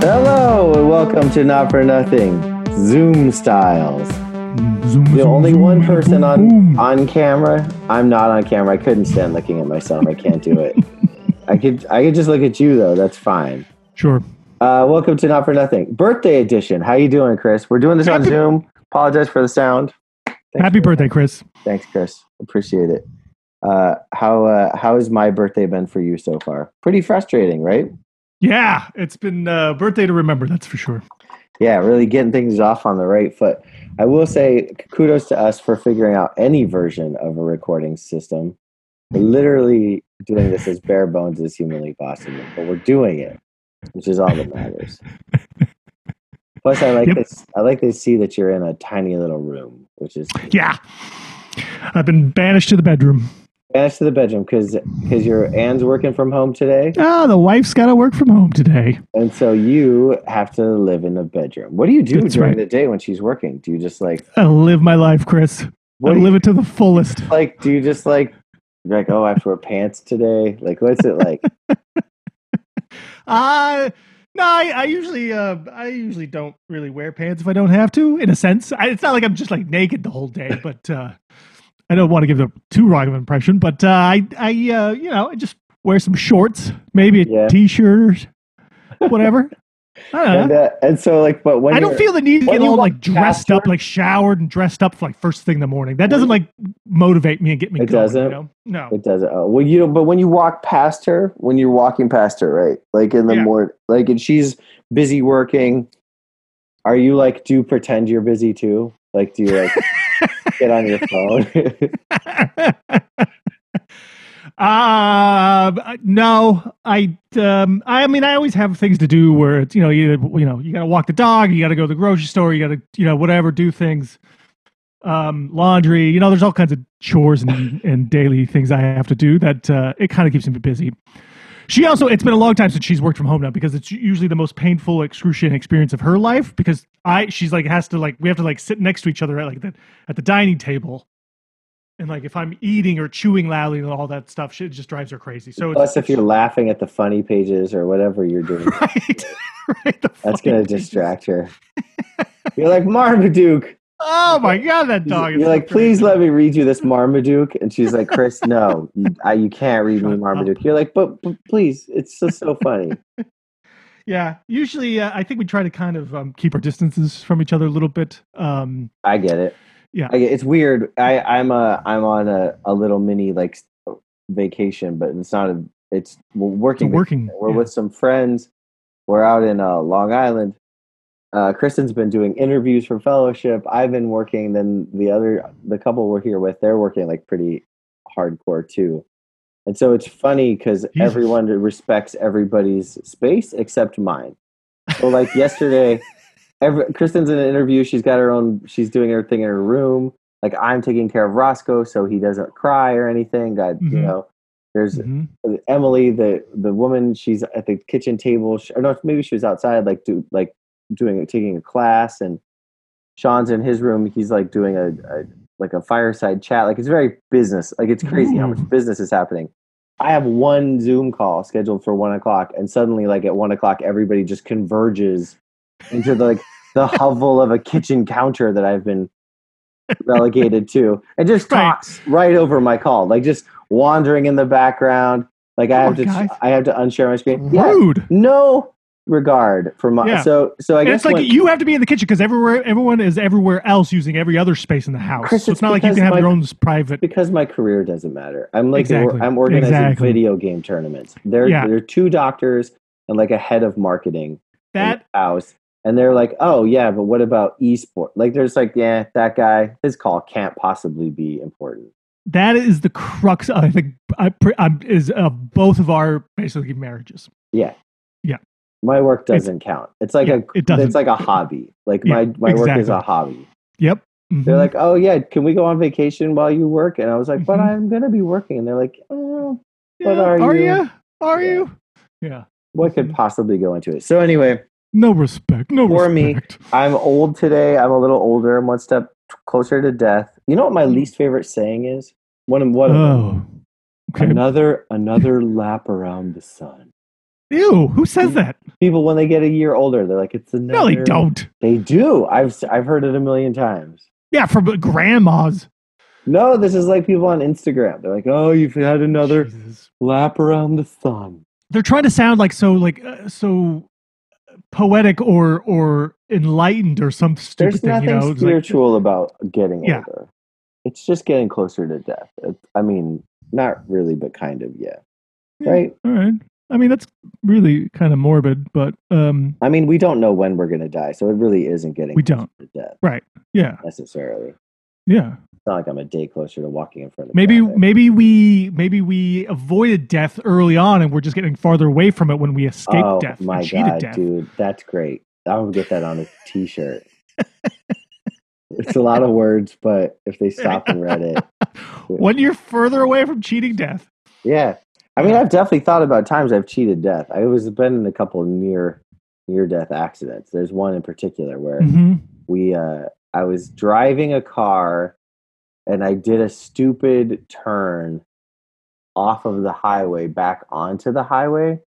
Hello and welcome to Not for Nothing Zoom Styles. Zoom, The zoom, only zoom, one person on boom. on camera. I'm not on camera. I couldn't stand looking at myself. I can't do it. I could I could just look at you though. That's fine. Sure. Uh, welcome to Not for Nothing Birthday Edition. How you doing, Chris? We're doing this on Zoom. Apologize for the sound. Thanks Happy birthday, Chris. Thanks, Chris. Appreciate it. Uh, how uh, how has my birthday been for you so far? Pretty frustrating, right? Yeah, it's been a birthday to remember. That's for sure. Yeah, really getting things off on the right foot. I will say kudos to us for figuring out any version of a recording system. We're literally doing this as bare bones as humanly possible, but we're doing it, which is all that matters. Plus, I like Yep. this. I like to see that you're in a tiny little room, which is Yeah, I've been banished to the bedroom. banished to the bedroom because because your Anne's working from home today, Ah, the wife's got to work from home today. and so you have to live in a bedroom. What do you do That's during right. the day when she's working? Do you just like I live my life, Chris. I do you live it to the fullest. like do you just like like oh i have to wear pants today like what's it like Uh no, I, I usually uh, I usually don't really wear pants if I don't have to. In a sense, I, it's not like I'm just like naked the whole day, but uh, I don't want to give a too wrong of an impression. But uh, I I uh, you know I just wear some shorts, maybe a Yeah. t-shirt, or whatever. I don't know. and, uh, and so like but when I don't feel the need to get all like dressed up, like showered and dressed up for like first thing in the morning. That doesn't like motivate me and get me It going. doesn't? You know? No. it doesn't oh, well you know but when you walk past her when you're walking past her right like in the Yeah. morning like and she's busy working are you like do you pretend you're busy too like do you like get on your phone Um, no, I, um, I mean, I always have things to do where it's, you know, you, you know, you got to walk the dog, you got to go to the grocery store, you got to, you know, whatever, do things, um, laundry, you know, there's all kinds of chores and, and daily things I have to do that, uh, it kind of keeps me busy. She also, it's been a long time since she's worked from home now because it's usually the most painful, excruciating experience of her life because I, she's like, has to like, we have to like sit next to each other at like the, at the dining table. And like if I'm eating or chewing loudly and all that stuff, shit just drives her crazy. So plus if you're laughing at the funny pages or whatever you're doing right, right, that's gonna pages. distract her you're like marmaduke Oh my god, that dog! is You're like, please let me read you this Marmaduke, and she's like, Chris, no, you, I, you can't read me Shut Marmaduke. You're like, but, but please, it's just so funny. Yeah, usually uh, I think we try to kind of um, keep our distances from each other a little bit. Um, I get it. Yeah. It's weird. I, I'm a, I'm on a, a little mini like vacation, but it's not a, it's we're it's a working. working. We're yeah. with some friends. We're out in uh, Long Island. Uh, Kristen's been doing interviews for fellowship. I've been working. Then the other, the couple we're here with, they're working like pretty hardcore too. And so it's funny because everyone respects everybody's space except mine. So like yesterday, every, Kristen's in an interview. She's got her own. She's doing everything in her room. Like I'm taking care of Roscoe so he doesn't cry or anything. God, you Mhm. know. There's Mhm. Emily, the the woman, she's at the kitchen table. Or no, maybe she was outside, like do like doing taking a class, and Sean's in his room. He's like doing a, a like a fireside chat. Like it's very business. Like it's crazy how much business is happening. I have one Zoom call scheduled for one o'clock, and suddenly, like at one o'clock, everybody just converges into the like the hovel of a kitchen counter that I've been relegated to, and just talks right over my call, like just wandering in the background. Like I have Poor to, guy. I have to unshare my screen. Yeah, Rude. no regard for my. Yeah. So, so I And guess it's like when- you have to be in the kitchen because everywhere, everyone is everywhere else using every other space in the house. Chris, so it's it's not like you can have my- your own private. because my career doesn't matter. I'm like Exactly. I'm organizing Exactly. video game tournaments. There, Yeah. there are two doctors and like a head of marketing in That the house, and they're like, "Oh yeah, but what about esport?" Like, there's like, yeah, that guy, his call can't possibly be important. that is the crux. I think I, I'm, is uh, both of our basically marriages. Yeah, Yeah. My work doesn't count. It's like Yeah, a, it doesn't. it's like a hobby. Like Yeah, my my work is a hobby. Yep. Mhm. They're like, "Oh yeah, can we go on vacation while you work?" And I was like, "But Mhm. I'm gonna be working." And they're like, "Oh, what Yeah, are you?" ya? Are Yeah. you? Yeah. what could Mhm. possibly go into it?" So anyway. No respect. No respect. For me. I'm old today. I'm a little older. I'm one step closer to death. You know what my least favorite saying is? One of one of them. Oh. Okay. Another another lap around the sun. Ew, who says that? People when they get a year older, they're like, "It's another." No, they don't. They do. I've I've heard it a million times. Yeah, from grandmas. No, this is like people on Instagram. They're like, "Oh, you've had another Jesus. lap around the sun." They're trying to sound like so like uh, so poetic or or enlightened or some stupid There's thing, nothing you know? It's like- spiritual about getting Yeah. older. It's just getting closer to death. It, I mean, not really, but kind of, yeah. Yeah. Right? all right. I mean, that's really kind of morbid, but um, I mean, we don't know when we're going to die, so it really isn't getting We closer don't. to death right. Yeah. necessarily. Yeah. It's not like I'm a day closer to walking in front of Maybe traffic. maybe we maybe we avoided death early on and we're just getting farther away from it when we escaped death. oh death. my god, death. dude, that's great. I would get that on a T-shirt. it's a lot of words, but if they stop and read it, when you're further away from cheating death. yeah. I mean, I've definitely thought about times I've cheated death. I was been in a couple near near death accidents. There's one in particular where hmm we uh I was driving a car and I did a stupid turn off of the highway back onto the highway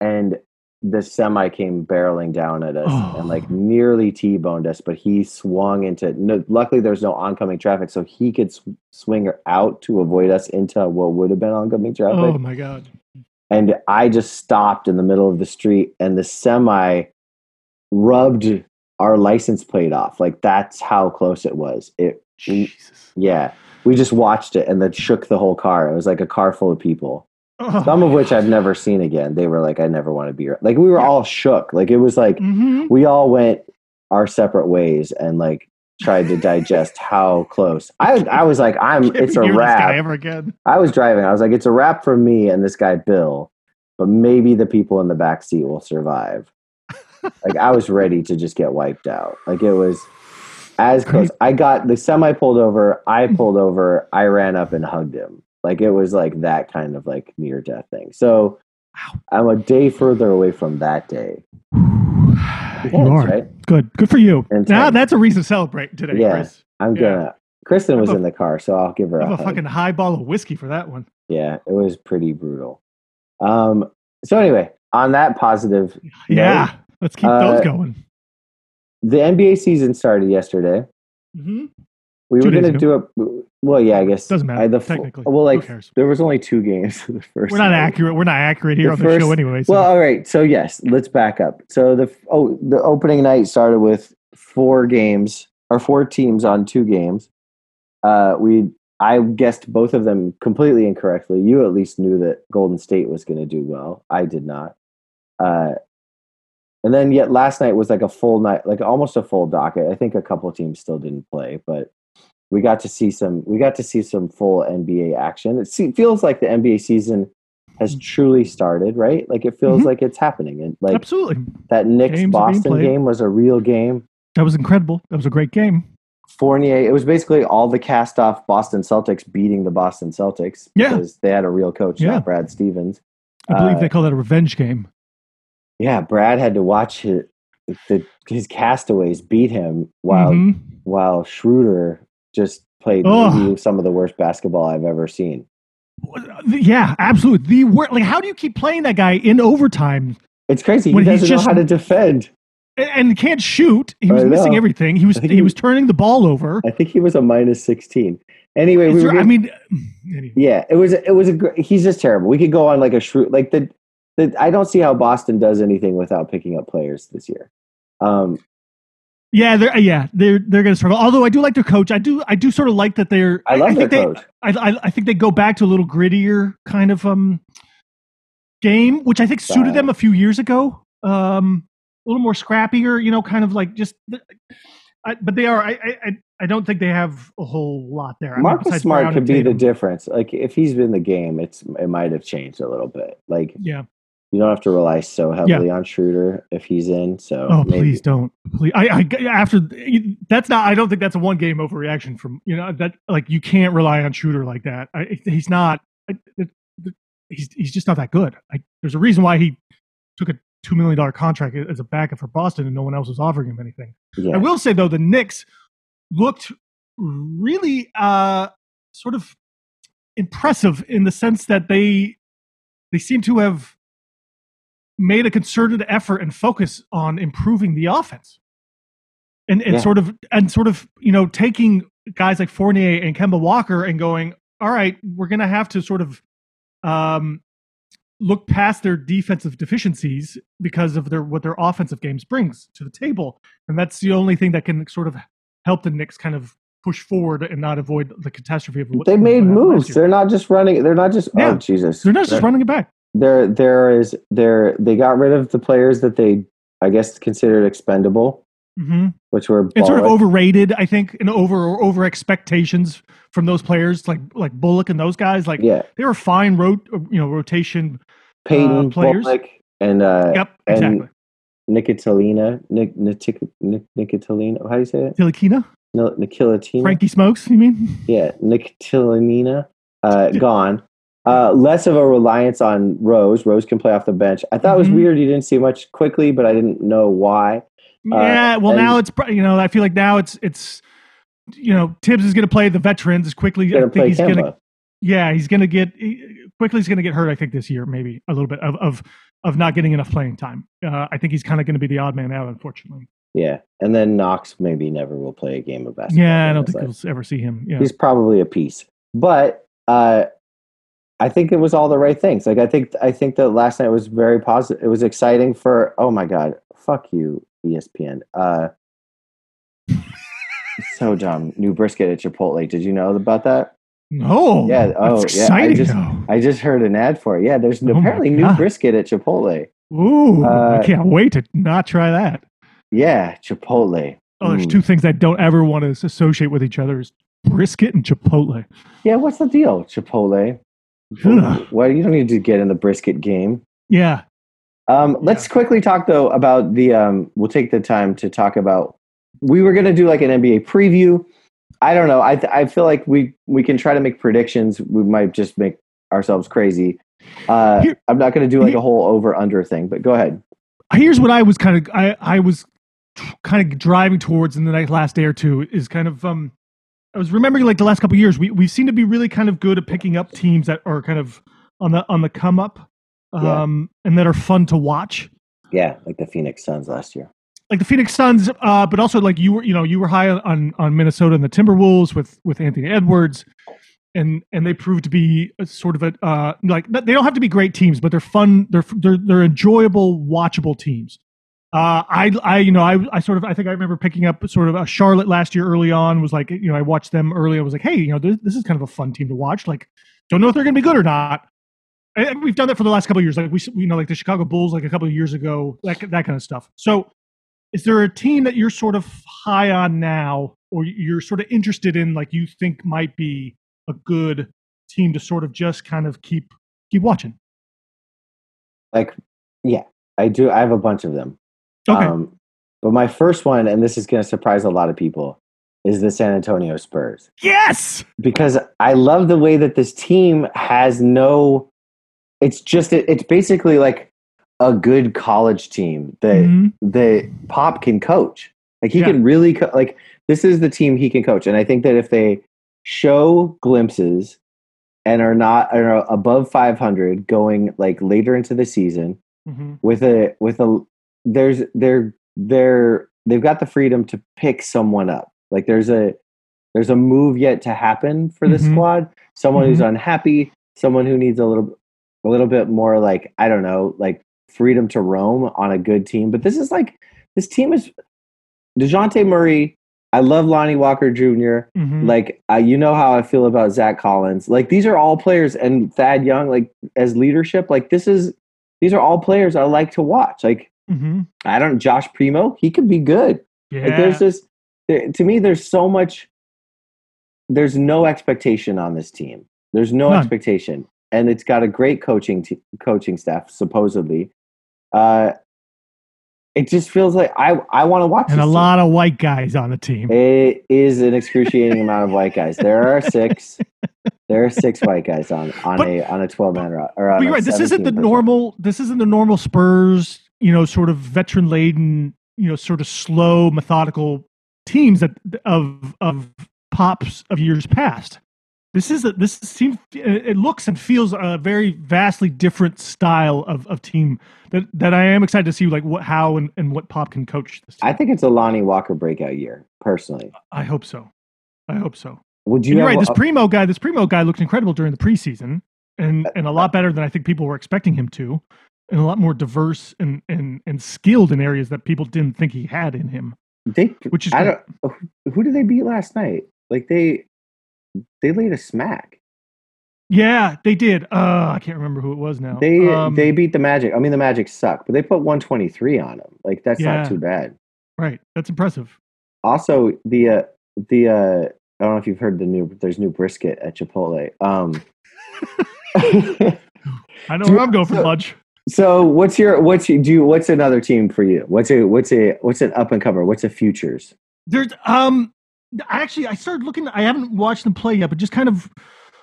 and the semi came barreling down at us Oh. and like oh. nearly T-boned us but he swung into no, luckily there's no oncoming traffic so he could sw- swing out to avoid us into what would have been oncoming traffic Oh my god. and I just stopped in the middle of the street, and the semi rubbed our license plate off. Like that's how close it was. It, we- yeah, we just watched it, and then shook the whole car. It was like a car full of people, Oh some of which I've never seen again. They were like, "I never want to be here." Like we were all shook. Like it was like Mhm. we all went our separate ways, and like tried to digest how close. I I was like, "I'm." It's a wrap. ever again. I was driving. I was like, it's a wrap for me and this guy Bill, but maybe the people in the back seat will survive. Like I was ready to just get wiped out. Like it was as close. I got the semi pulled over. I pulled over. I ran up and hugged him. Like it was like that kind of like near death thing. So. I'm a day further away from that day. you are right? good. Good for you. And Now that's a reason to celebrate today, Yeah. Chris. I'm Yeah. gonna. Kristen was a- in the car, so I'll give her a a fucking high ball of whiskey for that one. Yeah, it was pretty brutal. Um. So anyway, on that positive Yeah. Let's keep Uh, those going. the NBA season started yesterday. hmm We Two were going to do it. Well, yeah, I guess Doesn't matter, I- the technically. Well, like there was only two games the first. We're not night. accurate. We're not accurate here The on the show anyway. So. Well, all right. So yes, let's back up. So the oh the opening night started with four games or four teams on two games. Uh, we I guessed both of them completely incorrectly. You at least knew that Golden State was going to do well. I did not. Uh, and then yet last night was like a full night, like almost a full docket. I think a couple teams still didn't play, but we got to see some. We got to see some full NBA action. It se- feels like the NBA season has truly started, right? Like it feels Mhm. like it's happening, and like Absolutely. that Knicks Games Boston game was a real game. That was incredible. That was a great game. Fournier, it was basically all the cast off Boston Celtics beating the Boston Celtics Yeah. because they had a real coach, Yeah. not Brad Stevens. I believe Uh, they call that a revenge game. Yeah, Brad had to watch his, the, his castaways beat him while Mhm. while Schroeder just played some of the worst basketball I've ever seen. Yeah, absolutely. The wor- like, how do you keep playing that guy in overtime It's crazy. When he doesn't just- know how to defend. and, can't shoot? He was missing everything. He was he he- was turning the ball over. I think he was a minus sixteen. Anyway, we there- were I mean, anyway. Yeah, it was it was a he's just terrible. We could go on like a shrew like the I don't see how Boston does anything without picking up players this year. Um yeah, they're yeah they're they're gonna struggle. Although I do like their coach. I do I do sort of like that they're. I love their think they, coach. I, I I think they go back to a little grittier kind of um game, which I think suited them a few years ago. Um, a little more scrappier, you know, kind of like just. I, but they are. I, I I- I don't think they have a whole lot there. I mean, Marcus Smart could be the difference. Like if he's been the game, it's it might have changed a little bit. Like Yeah. You don't have to rely so heavily on Schroeder if he's in. So Oh, maybe- please don't. Please, I, I after that's not. I don't think that's a one game overreaction from you know that like you can't rely on shooter like that. I, he's not. I, he's he's just not that good. I, there's a reason why he took a two million dollar contract as a backup for Boston and no one else was offering him anything. Yeah. I will say though, the Knicks looked really uh, sort of impressive in the sense that they they seem to have made a concerted effort and focus on improving the offense and and Yeah. sort of and sort of you know taking guys like Fournier and Kemba Walker and going all right we're going to have to sort of um look past their defensive deficiencies because of their what their offensive games brings to the table and that's the only thing that can sort of help the Knicks kind of push forward and not avoid the catastrophe of what They made what happened last moves. They're not just running. They're not just. Yeah. Oh Jesus! They're not just running it back. There, there is there. They got rid of the players that they, I guess, considered expendable, hmm which were And sort of overrated, I think, and over over expectations from those players like like Bullock and those guys. Like yeah, they were fine, rot, you know, rotation. Peyton uh, players. Bullock and uh, Yep, and- exactly. Nicotilina, Nic, Nitic, Nic, Nicotilina. How do you say it? Tilakina, No, Nicotilina. Frankie Smokes. You mean? Yeah, Nicotilina. Uh, gone. Uh, less of a reliance on Rose. Rose can play off the bench. I thought it was Mhm. weird. You didn't see much quickly, but I didn't know why. Uh, yeah. Well, and- now it's you know I feel like now it's it's you know Thibs is going to play the veterans as quickly. I think he's going to yeah he's going to get quickly he's going to get hurt. I think this year maybe a little bit of of of not getting enough playing time. Uh, I think he's kind of going to be the odd man out, unfortunately. Yeah, and then Knox maybe never will play a game of basketball. Yeah, I don't think life. we'll ever see him. Yeah. He's probably a piece, but uh, I think it was all the right things. Like I think I think that last night was very positive. It was exciting for. Oh my god, fuck you, ESPN. Uh, so dumb. New brisket at Chipotle. Did you know about that? No. Yeah, oh, yeah, I exciting. just- though. I just heard an ad for it. Yeah, there's Oh apparently new brisket at Chipotle. Ooh, Uh, I can't wait to not try that. Yeah, Chipotle. Oh, there's Mm. two things I don't ever want to associate with each other: is brisket and Chipotle. Yeah, what's the deal, Chipotle? Ugh. Well, you don't need to get in the brisket game. Yeah. Um, let's quickly talk though about the. Um, we'll take the time to talk about. We were going to do like an NBA preview. I don't know. I th- I feel like we we can try to make predictions. We might just make ourselves crazy. Uh, Here- I'm not going to do like a whole over under thing, but go ahead. Here's what I was kind of I I was kind of driving towards in the last day or two is kind of um I was remembering like the last couple of years we we seem to be really kind of good at picking up teams that are kind of on the on the come up Yeah. um and that are fun to watch. Yeah, like the Phoenix Suns last year. like the Phoenix Suns, uh, but also like you were, you know, you were high on on Minnesota and the Timberwolves with with Anthony Edwards, and and they proved to be a sort of a uh, like they don't have to be great teams, but they're fun, they're they're they're enjoyable, watchable teams. Uh, I I you know I I sort of I think I remember picking up sort of a Charlotte last year early on was like you know I watched them early I was like hey you know this, this is kind of a fun team to watch like don't know if they're going to be good or not. I, we've done that for the last couple of years like we you know like the Chicago Bulls like a couple of years ago that that kind of stuff. So is there a team that you're sort of high on now or you're sort of interested in like you think might be a good team to sort of just kind of keep keep watching Like, yeah, I do. I have a bunch of them. Okay Um, but my first one, and this is going to surprise a lot of people, is the San Antonio Spurs. yes because I love the way that this team has no. It's just it, it's basically like a good college team that Mhm. that Pop can coach. Like he Yeah. can really co- like this is the team he can coach, and I think that if they show glimpses and are not are above 500 going like later into the season Mhm. with a with a there's they're they're they've got the freedom to pick someone up like there's a there's a move yet to happen for the Mhm. squad someone who's Mhm. unhappy someone who needs a little a little bit more like i don't know like freedom to roam on a good team but this is like this team is Dejounte Murray I love Lonnie Walker Jr. Mhm. Like, uh, you know how I feel about Zach Collins. Like, these are all players, and Thad Young, like as leadership, like this is these are all players I like to watch. Like, Mhm. I don't Josh Primo, he could be good. yeah Like, there's this there, to me. There's so much. There's no expectation on this team. There's no None. expectation, and it's got a great coaching t- coaching staff supposedly. Uh, it just feels like I I want to watch and a team. lot of white guys on the team It is an excruciating amount of white guys. There are six. There are six white guys on on But- a on a twelve man or on but you're right this isn't the normal this isn't the normal spurs you know sort of veteran laden you know sort of slow methodical teams that of of pops of years past. This is a, this seems it looks and feels a very vastly different style of, of team that that I am excited to see like what how and, and what Pop can coach this. Team. I think it's a Lonnie Walker breakout year, personally. I hope so. I hope so. Would you? And you're right. This a- Primo guy, this Primo guy looked incredible during the preseason, and uh, and a lot uh, better than I think people were expecting him to, and a lot more diverse and and and skilled in areas that people didn't think he had in him. they, Which is I great. don't. who- did they beat last night? Like they, they laid a smack. Yeah, they did. Uh, I can't remember who it was now. They Um, they beat the Magic. I mean, the Magic suck, but they put 123 on them. Like that's Yeah. not too bad. right. That's impressive. Also, the uh, the uh, I don't know if you've heard the new. There's new brisket at Chipotle. Um, I know where I'm going for so- lunch. So what's your what's your, do you, what's another team for you? What's a what's a what's an up and cover? What's a futures? There's um I actually I started looking I haven't watched them play yet, but just kind of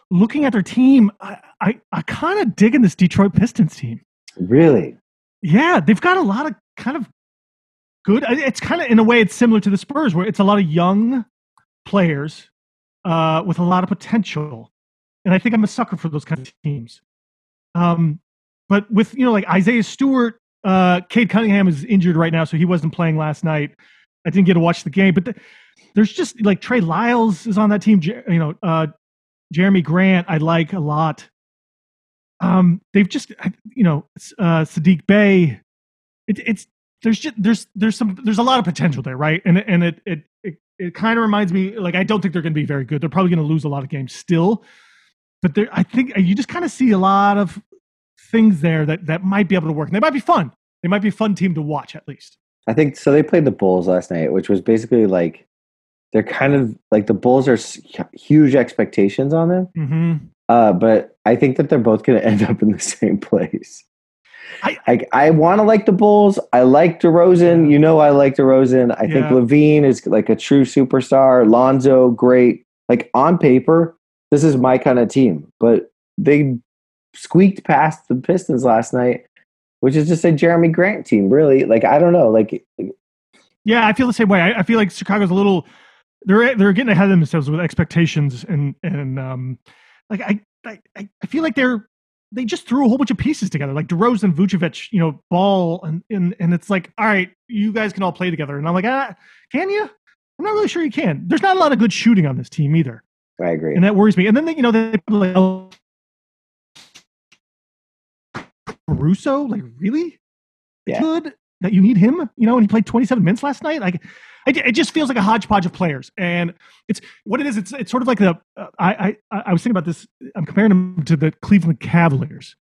looking at their team, I I, I kind of digging this Detroit Pistons team. Really? Yeah, they've got a lot of kind of good it's kind of in a way it's similar to the Spurs where it's a lot of young players uh with a lot of potential. And I think I'm a sucker for those kind of teams. Um but with you know like Isaiah Stewart, uh Cade Cunningham is injured right now so he wasn't playing last night. I didn't get to watch the game, but the, there's just like Trey Lyles is on that team. You know, uh, Jerami Grant I like a lot. Um, they've just you know uh, Saddiq Bey. It, it's there's just there's there's some there's a lot of potential there, right? And and it it it, it kind of reminds me like I don't think they're going to be very good. They're probably going to lose a lot of games still, but there I think you just kind of see a lot of things there that that might be able to work. And they might be fun. They might be a fun team to watch at least. I think so. They played the Bulls last night, which was basically like they're kind of like the Bulls are huge expectations on them. hmm Uh, but I think that they're both going to end up in the same place. I- I I want to like the Bulls. I like DeRozan. Yeah. You know I like DeRozan. I think LaVine is like a true superstar. Lonzo, great. Like on paper, this is my kind of team. But they squeaked past the Pistons last night, which is just a Jerami Grant team. Really, like I don't know. Like Yeah, I feel the same way. I, I feel like Chicago's a little they're they're getting ahead of themselves with expectations and and um like I I I feel like they're they just threw a whole bunch of pieces together like DeRozan, Vucevic, you know, Ball, and and and it's like all right, you guys can all play together, and I'm like, ah, can you? I'm not really sure you can. There's not a lot of good shooting on this team either, I agree. and that worries me. And then they, you know they like Caruso, like really Yeah. good that you need him, you know, and he played 27 minutes last night. Like, it, it just feels like a hodgepodge of players, and it's what it is. It's it's sort of like the uh, I I I was thinking about this. I'm comparing them to the Cleveland Cavaliers,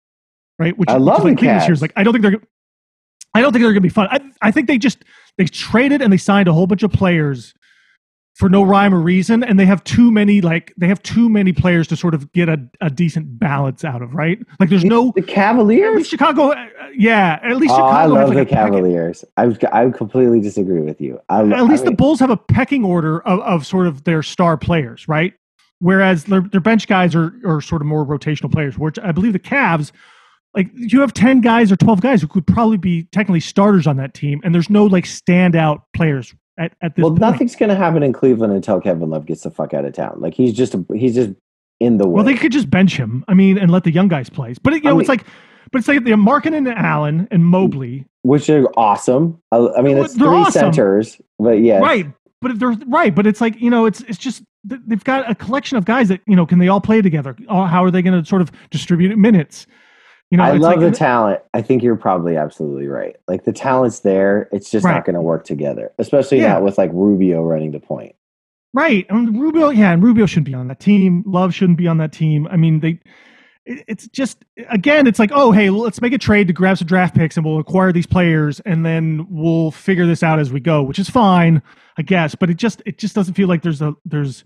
right? Which I love like the year's like I don't think they're. I don't think they're going to be fun. I, I think they just they traded and they signed a whole bunch of players for no rhyme or reason, and they have too many like they have too many players to sort of get a, a decent balance out of, right? Like there's no the at Cavaliers. least Chicago, uh, yeah. At least Oh, Chicago. I love like, the Cavaliers. I I completely disagree with you. I, At least I the Bulls have a pecking order of, of sort of their star players, right? Whereas their, their bench guys are, are sort of more rotational players. Which I believe the Cavs, like you have ten guys or twelve guys who could probably be technically starters on that team, and there's no like standout players at, at this well, point. nothing's going to happen in Cleveland until Kevin Love gets the fuck out of town. Like he's just a, he's just in the way. Well, they could just bench him. I mean, and let the young guys play. But you know, I it's like, but it's like they're Markin and Allen and Mobley, which are awesome. I, I mean, it's three awesome. centers, but yeah, right? But if they're right, but it's like you know, it's it's just they've got a collection of guys that you know can they all play together? How are they going to sort of distribute minutes? You know, I love like, the talent. I think you're probably absolutely right. Like the talent's there. It's just Right. not going to work together, especially Yeah. not with like Rubio running the point. right. And Rubio, yeah, and Rubio shouldn't be on that team. Love shouldn't be on that team. I mean, they. it- It's just again, it's like, oh, hey, let's make a trade to grab some draft picks, and we'll acquire these players, and then we'll figure this out as we go, which is fine, I guess. But it just it just doesn't feel like there's a there's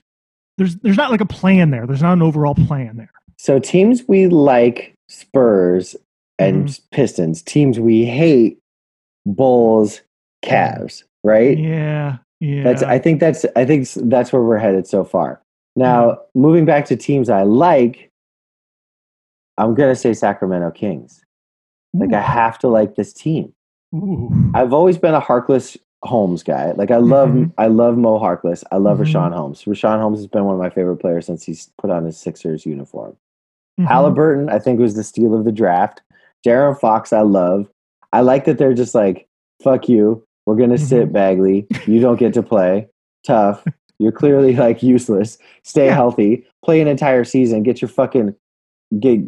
there's there's not like a plan there. There's not an overall plan there. So teams we like Spurs and Mm-hmm. Pistons. Teams we hate Bulls, Cavs. Right. Yeah, yeah. That's. I think that's. I think that's where we're headed so far. Now, moving back to teams I like, I'm gonna say Sacramento Kings. Like I have to like this team. Ooh. I've always been a Harkless Holmes guy. Like I love Mhm. I love Mo Harkless. I love Mhm. Richaun Holmes. Richaun Holmes has been one of my favorite players since he's put on his Sixers uniform. Mhm. Halliburton, I think, was the steal of the draft. De'Aaron Fox, I love. I like that they're just like, fuck you. We're gonna sit Mhm. Bagley. You don't get to play. Tough. You're clearly like useless. Stay Yeah. healthy. Play an entire season. Get your fucking get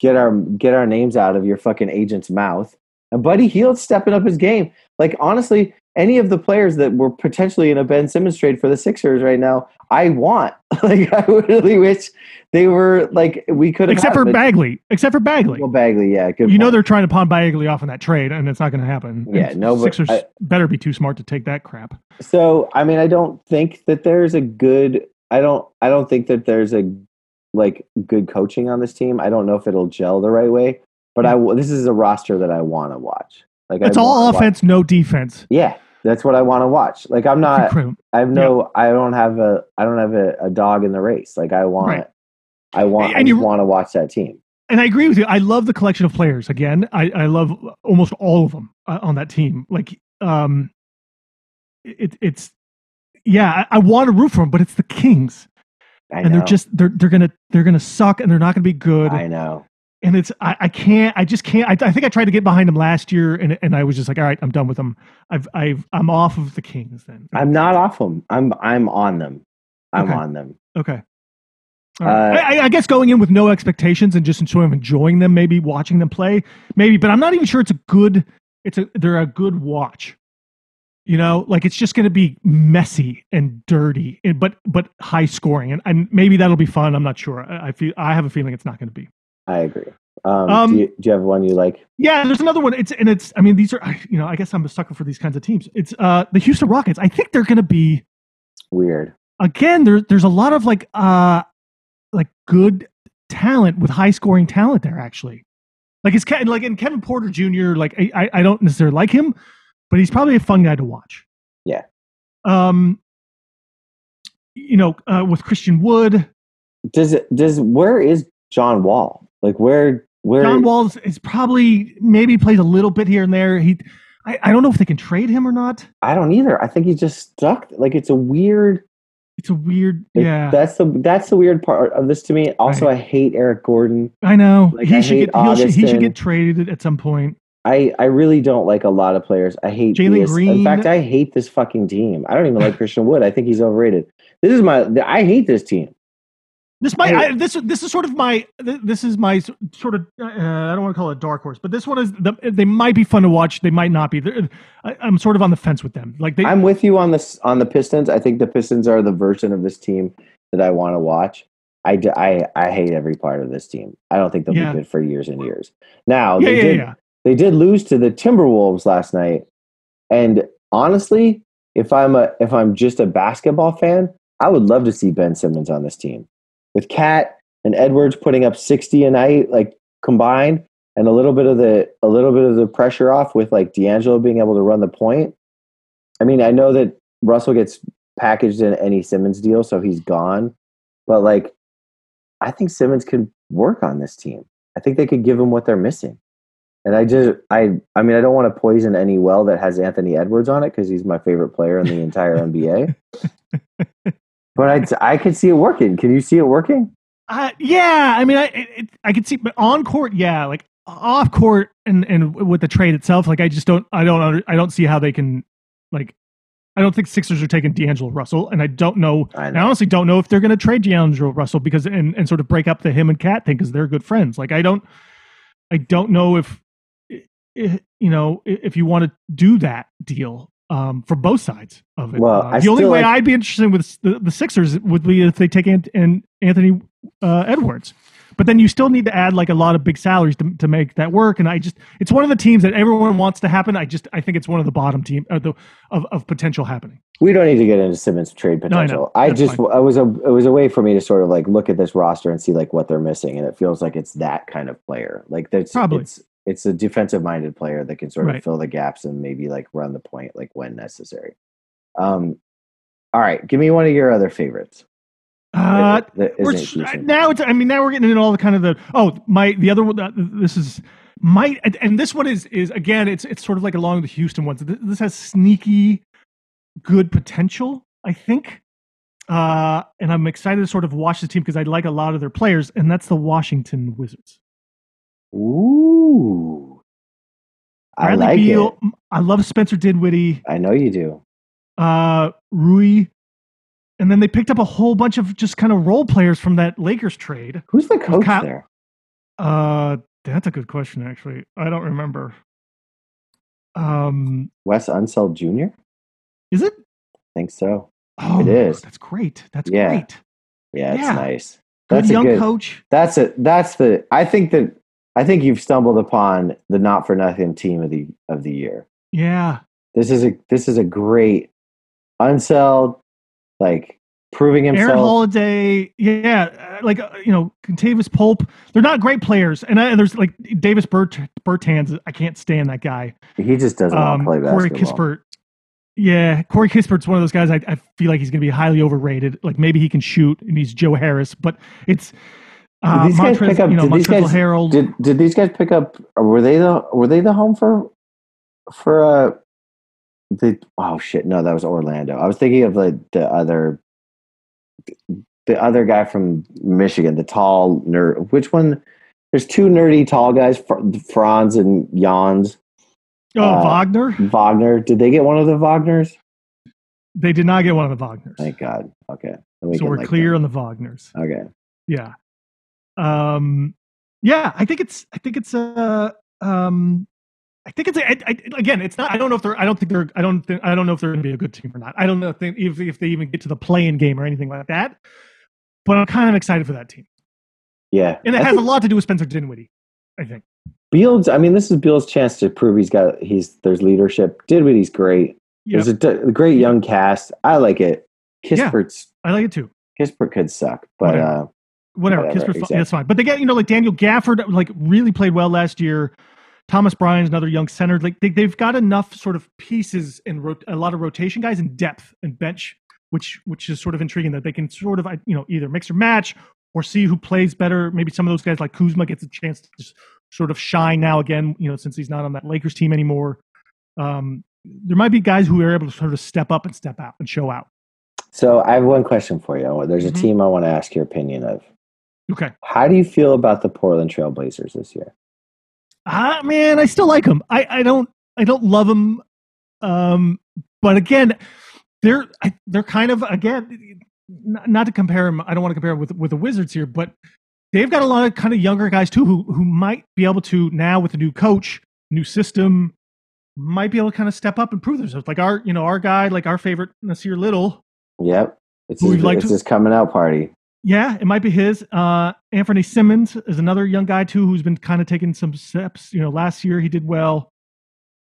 get our get our names out of your fucking agent's mouth. And Buddy Hield's stepping up his game. Like honestly, any of the players that were potentially in a Ben Simmons trade for the Sixers right now, I want. Like I really wish they were like we could have except for Bagley. Except for Bagley. well, Bagley, yeah, good. you know they're trying to pawn Bagley off in that trade, and it's not going to happen. Yeah, And no, but Sixers I- better be too smart to take that crap. So I mean, I don't think that there's a good. I don't. I don't think that there's a like good coaching on this team. I don't know if it'll gel the right way. But I this is a roster that I want to watch. Like It's all wanna watch- offense, no defense. Yeah, that's what I want to watch. Like I'm not. I have no. I don't have a. I don't have a, a dog in the race. Like I want. Right. I want. And I you- want to watch that team. and I agree with you. I love the collection of players. Again, I, I love almost all of them uh, on that team. Like, um, it, it's yeah, I, I want to root for them, but it's the Kings, I and know. they're just they're they're gonna they're gonna suck, and they're not gonna be good. I know. And it's I, I can't I just can't I, I think I tried to get behind them last year, and and I was just like, all right, I'm done with them. I've I've I'm off of the Kings then. I'm not off them. I'm. I'm on them. I'm Okay. on them. Okay. Right. Uh, I, I guess going in with no expectations and just sort of enjoying them, maybe watching them play, maybe, but I'm not even sure it's a good. It's a they're a good watch. You know, like it's just going to be messy and dirty, and, but but high scoring, and, and maybe that'll be fun. I'm not sure. I, I feel I have a feeling it's not going to be. I agree. Um, Um, do, you, do you have one you like? Yeah, there's another one. It's and it's. I mean, these are. I- You know, I guess I'm a sucker for these kinds of teams. It's uh the Houston Rockets. I think they're going to be Weird. again. There's there's a lot of like uh like good talent with high scoring talent there. Actually, like it's Ke- like in Kevin Porter Jr. Like I I- I don't necessarily like him, but he's probably a fun guy to watch. Yeah. Um. You know, uh, with Christian Wood, Does it? Does where is John Wall? Like where? Where? John Walls is probably maybe plays a little bit here and there. He, I, I don't know if they can trade him or not. I don't either. I think he's just stuck. Like it's a weird. It's a weird, yeah. That's the that's the weird part of this to me. Also, I hate Eric Gordon. I know Like, he I should get he'll, he should get traded at some point. I I really don't like a lot of players. I hate Jalen this. In fact, I hate this fucking team. I don't even like Christian Wood. I think he's overrated. This is my. I hate this team. This might. I, this this is sort of my this is my sort of uh, I don't want to call it a dark horse, but this one is the, they might be fun to watch. They might not be. I, I'm sort of on the fence with them. Like they, I'm with you on this on the Pistons. I think the Pistons are the version of this team that I want to watch. I, I, I hate every part of this team. I don't think they'll Yeah. be good for years and years. Now yeah, they yeah, did they did lose to the Timberwolves last night, and honestly, if I'm a if I'm just a basketball fan, I would love to see Ben Simmons on this team with Cat and Edwards putting up 60 a night, like combined, and a little bit of the a little bit of the pressure off with like D'Angelo being able to run the point. I mean, I know that Russell gets packaged in any Simmons deal, so he's gone. But like, I think Simmons could work on this team. I think they could give him what they're missing. And I just, I, I mean, I don't want to poison any well that has Anthony Edwards on it because he's my favorite player in the entire NBA. But I, I could see it working. Can you see it working? Uh, yeah, I mean, I it, I could see, but on court, yeah, like off court and and with the trade itself, like I just don't, I don't, under, I don't see how they can, like, I don't think Sixers are taking D'Angelo Russell, and I don't know, I I honestly don't know if they're going to trade D'Angelo Russell because and and sort of break up the him and Cat thing because they're good friends. Like I don't, I don't know if, i- i- you know, if you want to do that deal. Um, for both sides of it. Well, Uh, the only way like- I'd be interested with the, the Sixers would be if they take Ant- and Anthony uh, Edwards. But then you still need to add like a lot of big salaries to, to make that work. And I just, it's one of the teams that everyone wants to happen. I just, I think it's one of the bottom team uh, the, of, of potential happening. We don't need to get into Simmons trade No, I potential. I, just fine. it was a it was a way for me to sort of like look at this roster and see like what they're missing, and it feels like it's that kind of player. Like that's Probably. it's it's a defensive minded player that can sort of Right. fill the gaps and maybe like run the point like when necessary. Um, all right, give me one of your other favorites. Uh, that we're, now it's, I mean, now we're getting into all the kind of the, oh, my, the other one, uh, this is my and, and this one is is again it's it's sort of like along the Houston ones. This has sneaky good potential, I think. Uh, and I'm excited to sort of watch the team because I like a lot of their players, and that's the Washington Wizards. Ooh. I Bradley like Beal, it. I love Spencer Dinwiddie, I know you do. uh, Rui, and then they picked up a whole bunch of just kind of role players from that Lakers trade. Who's the coach Kyle- there? Uh, that's a good question, actually. I don't remember. Um, Wes Unseld Jr. is it? I think so. Oh, It is. That's great. That's Yeah. great. Yeah, it's Yeah. nice. Good That's a young good. coach. That's it. That's the. I think that. I think you've stumbled upon the not for nothing team of the of the year. Yeah. This is a this is a great Unseld, like proving himself. Aaron. Holiday, yeah, uh, like uh, you know, Kentavious Pope. They're not great players, and, I, and there's like Davis Bert Bertans. I can't stand that guy. he just doesn't want Um, to play Corey basketball. Kispert. Yeah, Corey Kispert's one of those guys. I, I feel like he's going to be highly overrated. Like maybe he can shoot, and he's Joe Harris, but it's uh, Did these guys pick up? you know, did these guys? Harrell. Did did these guys pick up? Were they the were they the home for for uh the oh shit no that was Orlando. I was thinking of the the other the other guy from Michigan, the tall nerd. Which one? There's two nerdy tall guys, Franz and Jans oh, uh, Wagner. Wagner. Did they get one of the Wagners? They did not get one of the Wagners, Thank God. Okay, so we're like clear on the Wagners. Okay. Yeah. Um yeah, I think it's I think it's uh um I think it's a, I, I, again, it's not. I don't know if they're. I don't think they're. I don't. Think, I don't know if they're going to be a good team or not. I don't know if they, if, if they even get to the play-in game or anything like that. But I'm kind of excited for that team, Yeah, and it I has a lot to do with Spencer Dinwiddie. I think. Beals. I mean, this is Beal's chance to prove he's got. He's there's leadership. Dinwiddie's great. Yeah, There's a great young cast. I like it. Yeah. Kispert's I like it too. Kispert could suck, but Whatever. uh, Whatever, Whatever, Kisper's fi- exactly. that's fine. But they get you know like Daniel Gafford like really played well last year. Thomas Bryant's another young center. Like they, they've got enough sort of pieces and rot- a lot of rotation guys and depth and bench, which which is sort of intriguing that they can sort of you know either mix or match or see who plays better. Maybe some of those guys like Kuzma gets a chance to just sort of shine now again. You know since he's not on that Lakers team anymore. Um, there might be guys who are able to sort of step up and step out and show out. so I have one question for you. There's a Mhm. team I want to ask your opinion of. Okay. How do you feel about the Portland Trailblazers this year? Ah, man, I still like them. I, I don't I don't love them, um, but again, they're I, they're kind of again not, not to compare them. I don't want to compare 'em with with the Wizards here, but they've got a lot of kind of younger guys too who who might be able to now with a new coach, new system, might be able to kind of step up and prove themselves. Like our you know our guy, like our favorite Nassir Little. Yep, it's his, we'd like it's to- his coming out party. Yeah, it might be his. Uh, Anthony Simmons is another young guy too who's been kind of taking some steps. You know, last year he did well.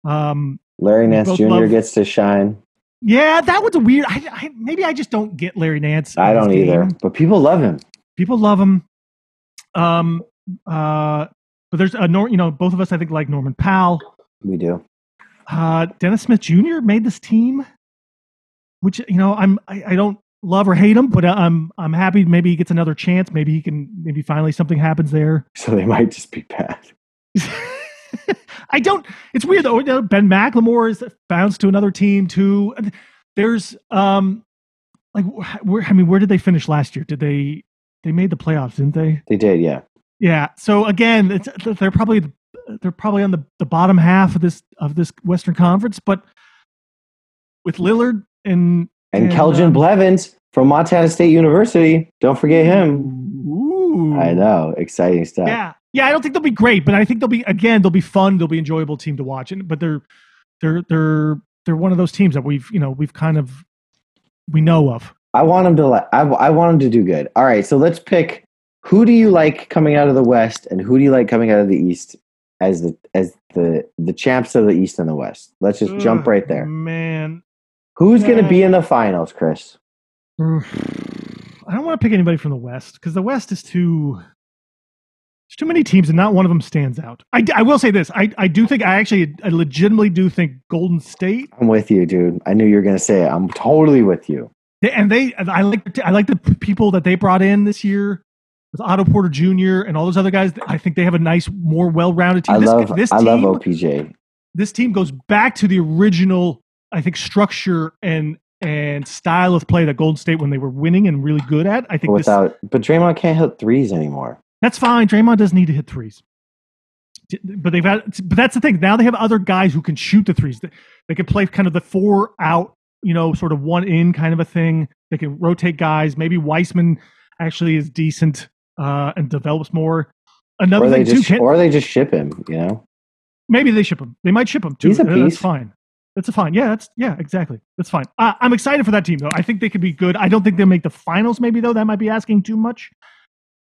Um, Larry Nance Jr. love- gets to shine. yeah, that was a weird. I, I maybe I just don't get Larry Nance. I don't either, game. but people love him. People love him. Um, uh, but there's a Nor. You know, both of us I think like Norman Powell. We do. Uh, Dennis Smith Jr. made this team, which you know I'm I, I don't love or hate him, but I'm I'm happy. Maybe he gets another chance. Maybe he can. Maybe finally something happens there. So they might just be bad. I don't. It's weird though. Ben McLemore is bounced to another team too. There's um, like where I mean, where did they finish last year? Did they they made the playoffs? Didn't they? They did, yeah. Yeah. So again, it's, they're probably they're probably on the, the bottom half of this of this Western Conference, but with Lillard and And, Keljin um, Blevins from Montana State University. Don't forget him. Ooh. I know. Exciting stuff. Yeah, yeah. I don't think they'll be great, but I think they'll be again. They'll be fun. They'll be enjoyable team to watch. And but they're they're they're they're one of those teams that we've you know we've kind of we know of. I want them to like. I, I want them to do good. All right, so let's pick. Who do you like coming out of the West, and who do you like coming out of the East as the as the the champs of the East and the West? Let's just jump right there. man. Who's going to be in the finals, Chris? I don't want to pick anybody from the West because the West is too. There's too many teams, and not one of them stands out. I, I will say this: I, I do think I actually I legitimately do think Golden State I'm with you, dude. I knew you were going to say it. I'm totally with you. They, and they, I like, I like the people that they brought in this year. with Otto Porter Jr. and all those other guys. I think they have a nice, more well-rounded team. I this, love this I team, love OPJ. This team goes back to the original, I think, structure and and style of play that Golden State when they were winning and really good at. I think this, Without, but Draymond can't hit threes anymore. that's fine. Draymond doesn't need to hit threes. But they've had, but that's the thing. Now they have other guys who can shoot the threes. They, they can play kind of the four out, you know, sort of one in kind of a thing. They can rotate guys. Maybe Wiseman actually is decent uh, and develops more. Another Or they thing too, just, or they just ship him. You know, maybe they ship him. They might ship him too. He's a Uh, That's fine. That's a fine. Yeah, that's yeah, exactly. That's fine. I, I'm excited for that team though. I think they could be good. I don't think they'll make the finals. Maybe though, that might be asking too much.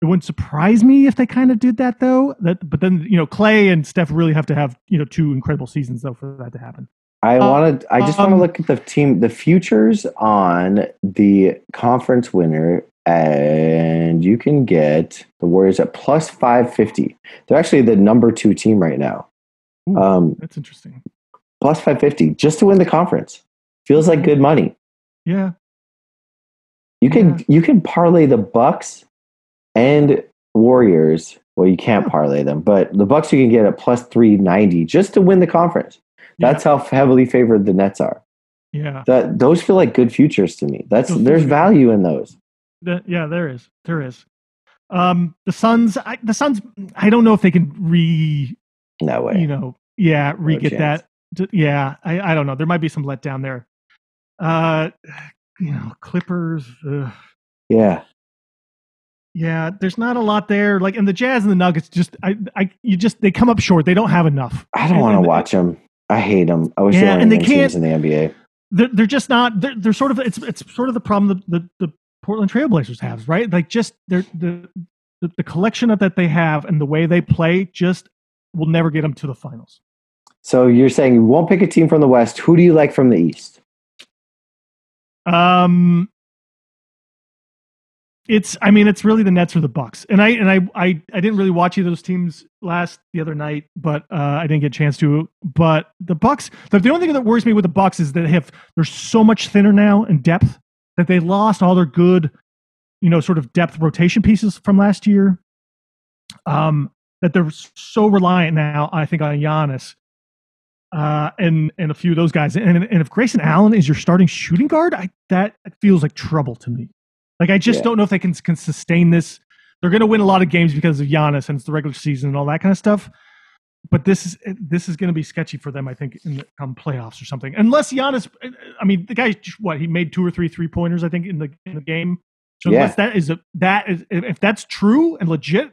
It wouldn't surprise me if they kind of did that though. That, but then you know, Clay and Steph really have to have you know two incredible seasons though for that to happen. I want to. I just want to um, look at the team, the futures on the conference winner, and you can get the Warriors at plus five fifty. They're actually the number two team right now. Ooh. Um, That's interesting. Plus five fifty just to win the conference feels like good money. Yeah, You can Yeah. you can parlay the Bucks and Warriors. Well, you can't parlay them, but the Bucks you can get at plus three ninety just to win the conference. That's how heavily favored the Nets are. yeah, That those feel like good futures to me. That's Those there's good. value in those. That- yeah. There is. There is. Um, the Suns. I, the Suns. I don't know if they can re No way. you know, yeah, re get chance. that. Yeah, I, I don't know. There might be some letdown there. Uh, you know, Clippers. ugh. yeah. Yeah, there's not a lot there. Like, and the Jazz and the Nuggets, just I, I, you just they come up short. They don't have enough. I don't want to watch them. I hate them. I wish Yeah, they they in teams in the NBA. They're, they're just not. They're, they're sort of. It's it's sort of the problem that the, the Portland Trailblazers have, right? Like, just they're the the, the collection of that they have and the way they play just will never get them to the finals. So you're saying you won't pick a team from the West. Who do you like from the East? Um, it's. I mean, it's really the Nets or the Bucks, and I and I I, I didn't really watch either those teams last the other night, but uh, I didn't get a chance to. But the Bucks, the, the only thing that worries me with the Bucks is that they have they're so much thinner now in depth that they lost all their good, you know, sort of depth rotation pieces from last year. Um, that they're so reliant now, I think, on Giannis uh, and and a few of those guys. And and if Grayson Allen is your starting shooting guard, I, that feels like trouble to me. Like I just Yeah. don't know if they can can sustain this. They're going to win a lot of games because of Giannis and it's the regular season and all that kind of stuff. But this is this is going to be sketchy for them, I think, in the come playoffs or something. Unless Giannis, I mean, the guy, what he made two or three three pointers, I think, in the in the game. So Yeah. unless that is a, that is if that's true and legit,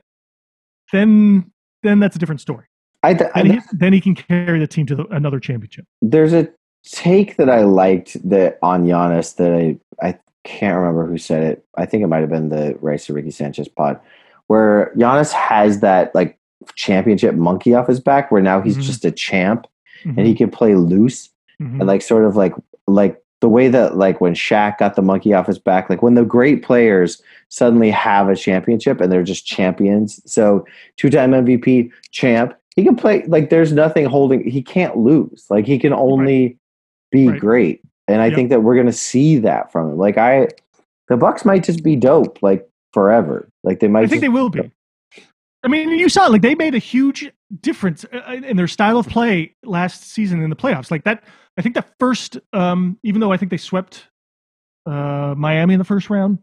then then that's a different story. I, th- he, then he can carry the team to the, another championship. there's a take that I liked that on Giannis that I I can't remember who said it. I think it might have been the Rights to Ricky Sanchez pod, where Giannis has that like championship monkey off his back, where now he's Mhm. just a champ Mhm. and he can play loose Mhm. and like sort of like like the way that like when Shaq got the monkey off his back, like when the great players suddenly have a championship and they're just champions. So two time MVP champ, he can play like there's nothing holding. He can't lose. Like he can only be Right. great. And I Yep. think that we're gonna see that from him. Like I, the Bucks might just be dope like forever. Like they might. I think they will be. I mean, you saw it, like they made a huge difference uh, in their style of play last season in the playoffs. Like that, I think the first, um, even though I think they swept uh, Miami in the first round,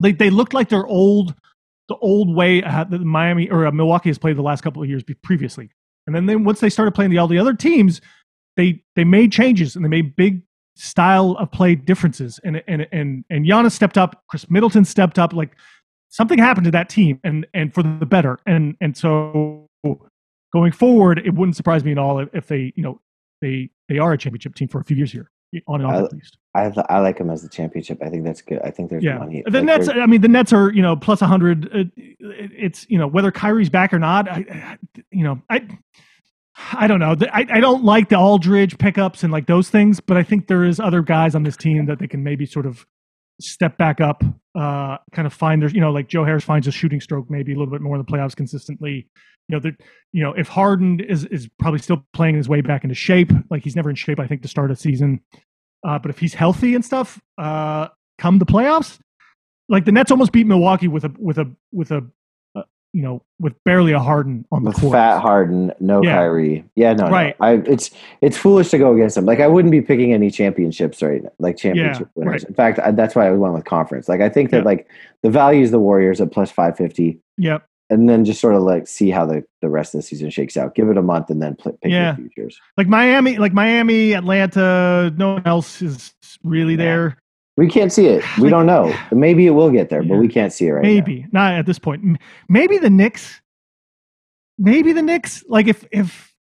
they they looked like their old, the old way uh, that Miami or uh, Milwaukee has played the last couple of years previously. And then, then once they started playing the all the other teams, they they made changes and they made big style of play differences. And and and and Giannis stepped up, Khris Middleton stepped up. Like something happened to that team, and and for the better. And and so going forward, it wouldn't surprise me at all if, if they you know they they are a championship team for a few years here on and off I- at least. I, th- I like him as the championship. I think that's good. I think there's Yeah, money. the like, Nets. I mean, the Nets are you know plus hundred. It, it's you know whether Kyrie's back or not. I, I you know I. I don't know. I, I don't like the Aldridge pickups and like those things, but I think there is other guys on this team that they can maybe sort of step back up, uh, kind of find their, you know, like Joe Harris finds a shooting stroke maybe a little bit more in the playoffs consistently. You know, that you know if Harden is is probably still playing his way back into shape, like he's never in shape, I think, to start a season. Uh, but if he's healthy and stuff, uh, come the playoffs, like the Nets almost beat Milwaukee with a with a with a uh, you know with barely a Harden on the With court. fat Harden, no Yeah. Kyrie. Yeah, no, Right. no. I, it's it's foolish to go against them. Like I wouldn't be picking any championships right now, like championship Yeah, winners. right. In fact, I, that's why I went with conference. Like I think that Yeah. like the value is the Warriors at plus five fifty, Yep. And then just sort of like see how the the rest of the season shakes out. Give it a month, and then pick Yeah. your futures. Like Miami, like Miami, Atlanta. No one else is really Yeah. there. We can't see it. We Like- don't know. Maybe it will get there, but we can't see it right now. Maybe not at this point. Maybe the Knicks. Maybe the Knicks. Like if if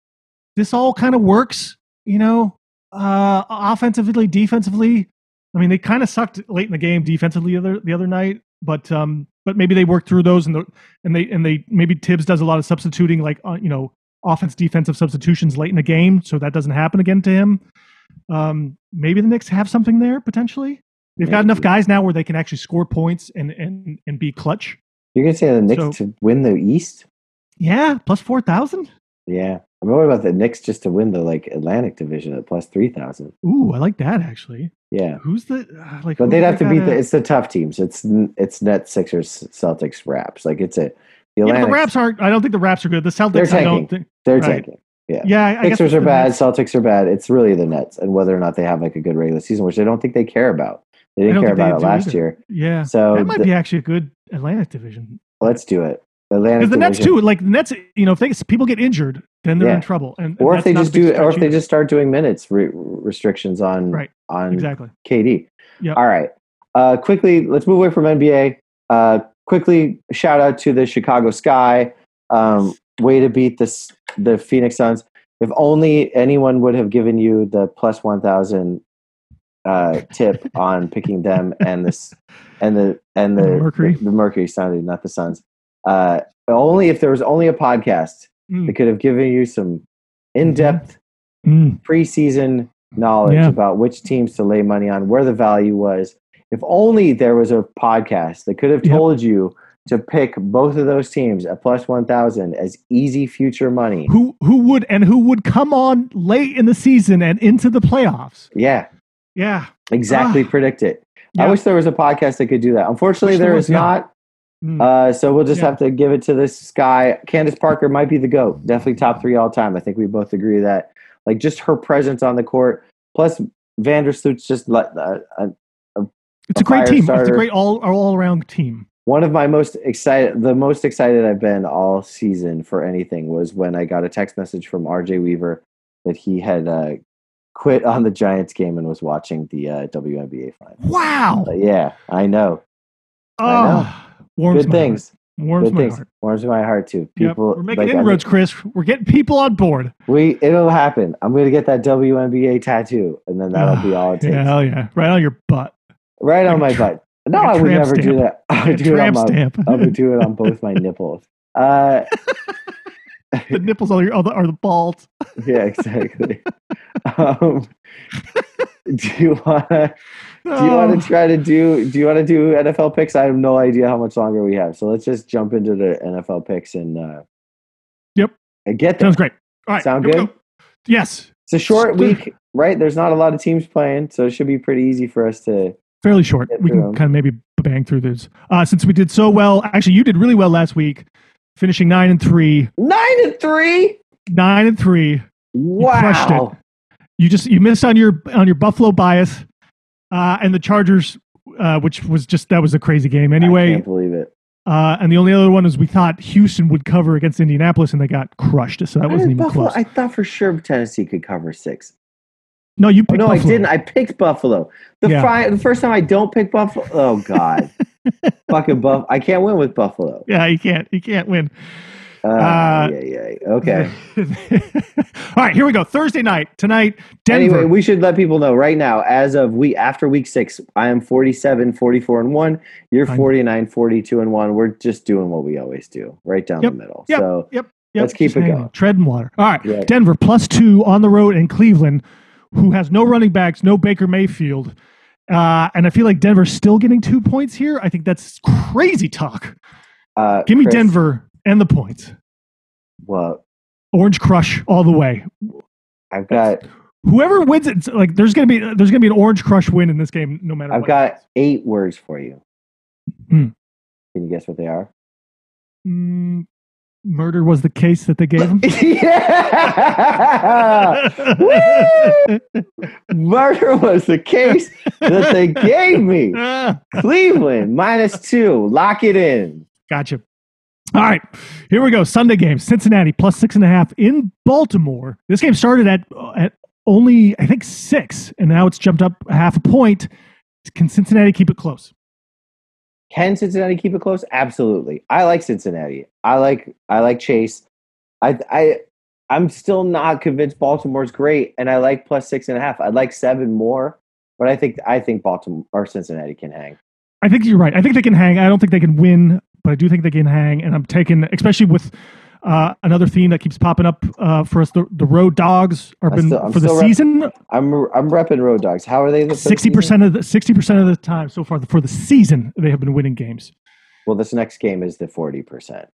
this all kind of works, you know, uh offensively, defensively. I mean, they kind of sucked late in the game defensively the other the other night, but um, but maybe they work through those and the and they and they maybe Thibs does a lot of substituting, like uh, you know, offense defensive substitutions late in the game, so that doesn't happen again to him. Um, maybe the Knicks have something there potentially. They've got enough guys now where they can actually score points and and and be clutch. You're gonna say the Knicks So- to win the East? Yeah, plus four thousand. Yeah. I mean, what about the Knicks just to win the like Atlantic Division at plus three thousand? Ooh, I like that actually. Yeah. Who's the uh, like? But they'd have to beat the. It's the tough teams. It's it's Nets, Sixers, Celtics, Raps. Like it's a the Yeah, the Raps aren't. I don't think the Raps are good. The Celtics, They're I don't think. they're right. tanking. Yeah. Yeah, I guess Sixers are bad. Nets. Celtics are bad. It's really the Nets and whether or not they have like a good regular season, which I don't think they care about. They didn't care about it last either. year. Yeah, So that might the- be actually a good Atlantic division. let's do it. Atlantic Because the Nets too, like the Nets, you know, if they, people get injured, then they're Yeah. in trouble. And, and Or if they just do, or if they just start doing minutes re- restrictions on Right. on exactly. KD. Yep. All right. Uh, quickly, let's move away from NBA. Uh, quickly, shout out to the Chicago Sky. Um, way to beat this the Phoenix Suns. If only anyone would have given you the plus one thousand uh, tip on picking them and this and the and the, the Mercury. the, Mercury Sunday, not the Suns. Uh, only if there was only a podcast Mm. that could have given you some in depth Mm. preseason knowledge Yeah. about which teams to lay money on, where the value was. If only there was a podcast that could have Yep. told you to pick both of those teams at plus 1,000 as easy future money. Who who would and who would come on late in the season and into the playoffs? Yeah, Yeah. exactly. Ah. predict it. Yeah. I wish there was a podcast that could do that. Unfortunately, there there was, is yeah. not. Mm. Uh, so we'll just Yeah. have to give it to this guy. Candace Parker might be the GOAT. Definitely top three all time. I think we both agree that. Like just her presence on the court, plus Vandersloot's just like uh, uh, it's a a great team. It's a great all all around team. one of my most excited the most excited i've been all season for anything was when i got a text message from rj weaver that he had uh, quit on the giants game and was watching the uh, WNBA final Wow. But yeah i know I Oh, warms good things heart. Warms good my things heart. warms my heart too Yep. people We're making like, I inroads, Chris. We're getting people on board. we it'll happen i'm gonna get that WNBA tattoo and then that'll be all it takes Yeah, hell yeah. Right on your butt. right on my tra- butt no like i would never do that i Like would a do it on my stamp. i would do it on both my nipples uh the nipples are, your, are, the, are the balls. yeah, exactly. um, do you want to? Do you want to try to do? Do you want to do NFL picks? I have no idea how much longer we have, so let's just jump into the NFL picks and. Uh, Yep. and get them. Sounds great. All right. Sound good? go. Yes. It's a short week, right? There's not a lot of teams playing, so it should be pretty easy for us to. Fairly short. We can can 'em. kind of maybe bang through this. Uh, since we did so well, actually, you did really well last week, finishing nine and three. Nine and three. Nine and three. Wow. You just you missed on your on your Buffalo bias, uh, and the Chargers, uh, which was just that was a crazy game I anyway. can't believe it. Uh, and the only other one is we thought Houston would cover against Indianapolis, and they got crushed. So that I wasn't even Buffalo, close. I thought for sure Tennessee could cover six. no, you Oh, picked no, I didn't. I picked Buffalo. The, Yeah. fri- the first time I don't pick Buffalo. Oh God, fucking Buff. I can't win with Buffalo. yeah, you can't. You can't win. Uh, Uh, yeah, yeah. Okay. All right, here we go. Thursday night tonight. Denver. Anyway, we should let people know right now, as of week after week six, I am 47, 44 and one. You're Fine. 49, 42 and one. We're just doing what we always do, right down Yep, the middle. yep, So Yep, let's keep just it going. on. Treading water. All right. Yeah. Denver plus two on the road in Cleveland, who has no running backs, no Baker Mayfield. Uh, and I feel like Denver's still getting two points here. I think that's crazy talk. uh, Give me Chris, Denver and the points. Well, Orange Crush all the way. I've got Whoever wins it, it's like there's gonna be there's gonna be an Orange Crush win in this game, no matter I've got eight words for you. Hmm. Can you guess what they are? Mm, murder was the case that they gave him. yeah! Murder was the case that they gave me. Cleveland minus two. Lock it in. gotcha. All right, here we go. Sunday game: Cincinnati plus six and a half in Baltimore. This game started at at only I think six, and now it's jumped up half a point. Can Cincinnati keep it close? Can Cincinnati keep it close? Absolutely. I like Cincinnati. I like I like Chase. I I I'm still not convinced Baltimore's great, and I like plus six and a half. I'd like seven more, but I think I think Baltimore or Cincinnati can hang. I think you're right. I think they can hang. I don't think they can win, but I do think they can hang. And I'm taking, especially with uh, another theme that keeps popping up uh, for us: the, the road dogs are been still- for the rep- season I'm I'm repping Road Dogs. How are they? sixty percent of the sixty percent of the time so far for the season they have been winning games. Well, this next game is the forty percent.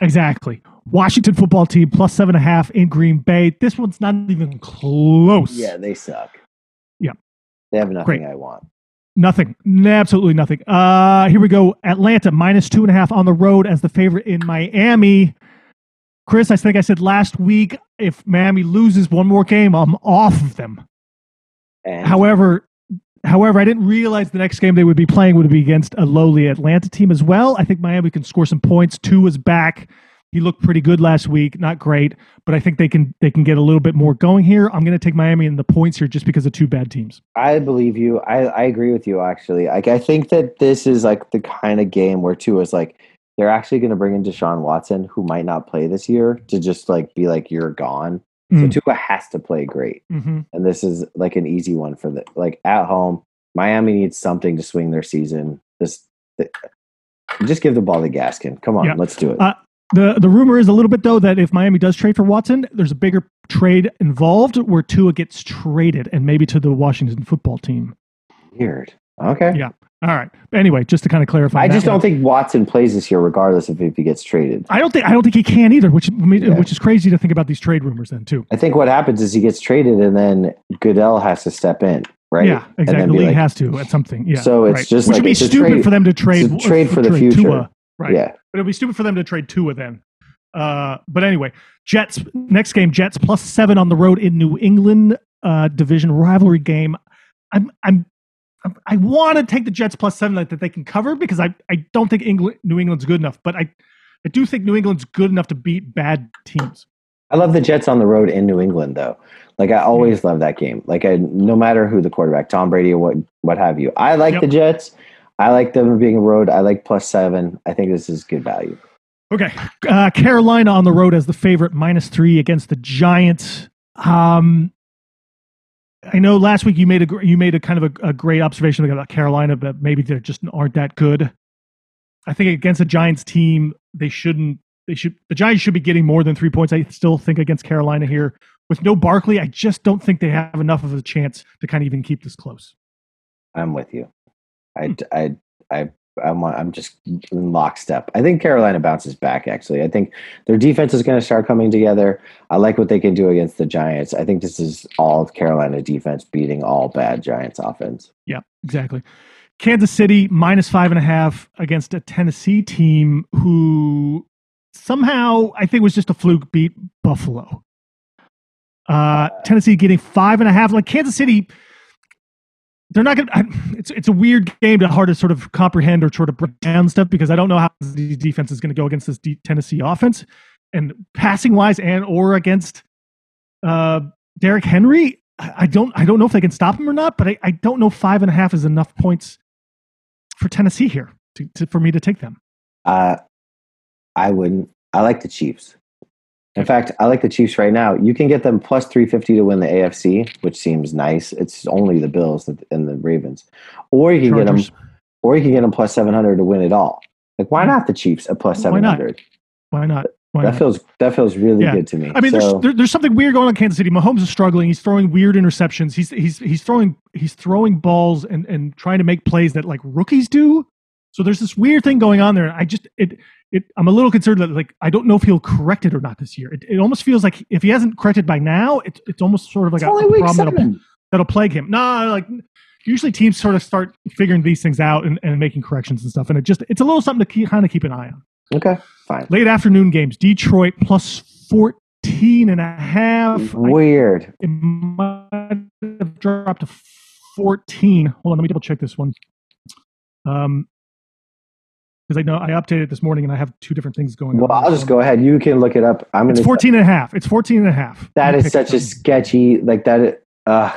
Exactly. Washington football team plus seven and a half in Green Bay. This one's not even close. Yeah, they suck. Yeah. they have nothing Great. I want. Nothing. Absolutely nothing. Uh here we go. Atlanta minus two and a half on the road as the favorite in Miami. Chris, I think I said last week if Miami loses one more game, I'm off of them. And However, however, I didn't realize the next game they would be playing would be against a lowly Atlanta team as well. I think Miami can score some points. Tua is back. He looked pretty good last week, not great, but I think they can they can get a little bit more going here. I'm going to take Miami in the points here just because of Tua bad teams. I believe you. I, I agree with you actually. Like I think that this is like the kind of game where two is like they're actually going to bring in Deshaun Watson, who might not play this year, to just like be like you're gone. Mm. So Tua has to play great, hmm and this is like an easy one for the like at home. Miami needs something to swing their season. Just just give the ball to Gaskin. Come on, Yeah. let's do it. Uh, The the rumor is a little bit though that if Miami does trade for Watson, there's a bigger trade involved where Tua gets traded and maybe to the Washington football team. Weird. Okay. Yeah. All right. Anyway, just to kind of clarify, I just one. don't think Watson plays this year, regardless of if he gets traded. I don't think I don't think he can either, which Yeah. which is crazy to think about these trade rumors then too. I think what happens is he gets traded, and then Goodell has to step in, right? Yeah, And exactly. then The league like, has to at something. Yeah. So it's right. just which like would be stupid trade- for them to trade trade for the trade future. Tua, right? Yeah. But it'd be stupid for them to trade Tua then. Uh, but anyway, Jets next game. Jets plus seven on the road in New England uh, division rivalry game. I'm I'm. I'm- I want to take the Jets plus seven that that they can cover because I, I don't think England, New England's good enough, but I, I do think New England's good enough to beat bad teams. I love the Jets on the road in New England, though. Like I always love that game. Like I, no matter who the quarterback, Tom Brady or what, what have you. I like Yep. the Jets. I like them being a road. I like plus seven. I think this is good value. Okay, uh, Carolina on the road as the favorite, minus three against the Giants. Um, I know last week you made a you made a kind of a, a great observation about Carolina, but maybe they just aren't that good. I think against a Giants team, they shouldn't. They should. The Giants should be getting more than three points. I still think against Carolina here with no Barkley, I just don't think they have enough of a chance to kind of even keep this close. I'm with you. I, Hmm. I, I, I'm, I'm just in lockstep. I think Carolina bounces back. Actually, I think their defense is going to start coming together. I like what they can do against the Giants. I think this is all Carolina defense beating all bad Giants offense. Yeah, exactly. Kansas City minus five and a half against a Tennessee team who somehow I think was just a fluke beat Buffalo. Uh, Tennessee getting five and a half. Like Kansas City, they're not going. to It's it's a weird game to hard to sort of comprehend or sort of break down stuff because I don't know how the defense is going to go against this D- Tennessee offense and passing wise and or against uh, Derrick Henry. I I don't I don't know if they can stop him or not, but I, I don't know five and a half is enough points for Tennessee here to, to, for me to take them. Uh, I wouldn't. I like the Chiefs. In fact, I like the Chiefs right now. You can get them plus 350 to win the AFC, which seems nice. It's only the Bills and the Ravens. Or you can Chargers. get them or you can get them plus 700 to win it all. Like why hmm. not the Chiefs at plus Why not? 700? Why not? Why That not? feels that feels really Yeah. good to me. I mean, so, there's there, there's something weird going on in Kansas City. Mahomes is struggling. He's throwing weird interceptions. He's he's he's throwing he's throwing balls and and trying to make plays that like rookies do. So there's this weird thing going on there. I just it it I'm a little concerned that like I don't know if he'll correct it or not this year. It, it almost feels like if he hasn't corrected by now, it, it's almost sort of like it's a, a problem that'll, that'll plague him. No, like usually teams sort of start figuring these things out and, and making corrections and stuff. And it just it's a little something to keep, kind of keep an eye on. Okay, fine. Late afternoon games. Detroit plus 14 and a half. I- Weird. it might have dropped to 14. Hold on, let me double check this one. Um, because I know I updated this morning and I have two different things going Well, on. Well, I'll just go ahead. You can look it up. I'm It's gonna. 14 and a half. It's 14 and a half. That is such a sketchy like that. Uh,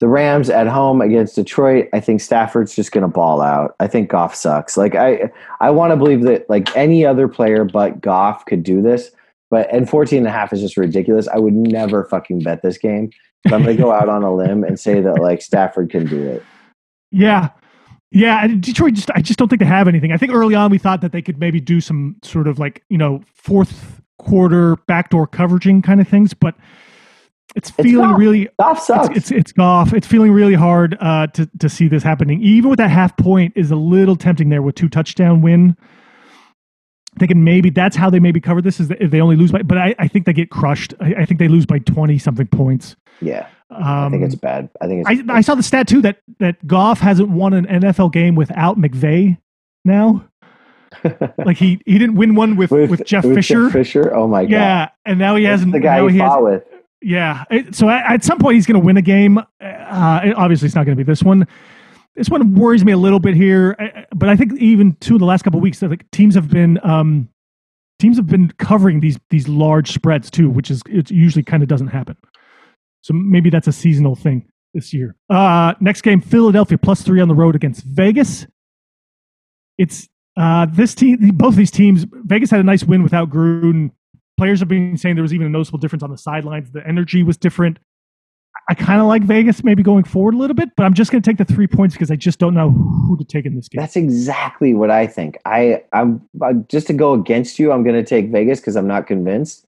the Rams at home against Detroit. I think Stafford's just going to ball out. I think Goff sucks. Like I, I want to believe that like any other player but Goff could do this. But and 14 and a half is just ridiculous. I would never fucking bet this game. But I'm going to go out on a limb and say that like Stafford can do it. Yeah. Yeah, Detroit just I just don't think they have anything. I think early on we thought that they could maybe do some sort of like, you know, fourth quarter backdoor coveraging kind of things, but it's It's feeling Goff. really Goff sucks. it's, it's it's Goff. It's feeling really hard uh, to to see this happening. Even with that half point is a little tempting there with two touchdown win. Thinking maybe that's how they maybe cover this is that if they only lose by, but I, I think they get crushed. I, I think they lose by twenty something points. yeah, Um, I think it's bad. I think it's. I, I saw the stat too that that Goff hasn't won an NFL game without McVay now. like he he didn't win one with with, Jeff Fisher. Fisher. Oh my god. yeah, and now he That's hasn't. the guy he fought with. yeah. So at, some point he's going to win a game. Uh, obviously, it's not going to be this one. This one worries me a little bit here, uh, but I think even two of the last couple of weeks, like teams have been um, teams have been covering these these large spreads too, which is it usually kind of doesn't happen. So maybe that's a seasonal thing this year. Uh, next game, Philadelphia plus three on the road against Vegas. It's uh, this team, both these teams. Vegas had a nice win without Gruden. Players have been saying there was even a noticeable difference on the sidelines. The energy was different. I kind of like Vegas maybe going forward a little bit, but I'm just going to take the three points because I just don't know who to take in this game. That's exactly what I think. I I'm uh, just to go against you. I'm going to take Vegas because I'm not convinced.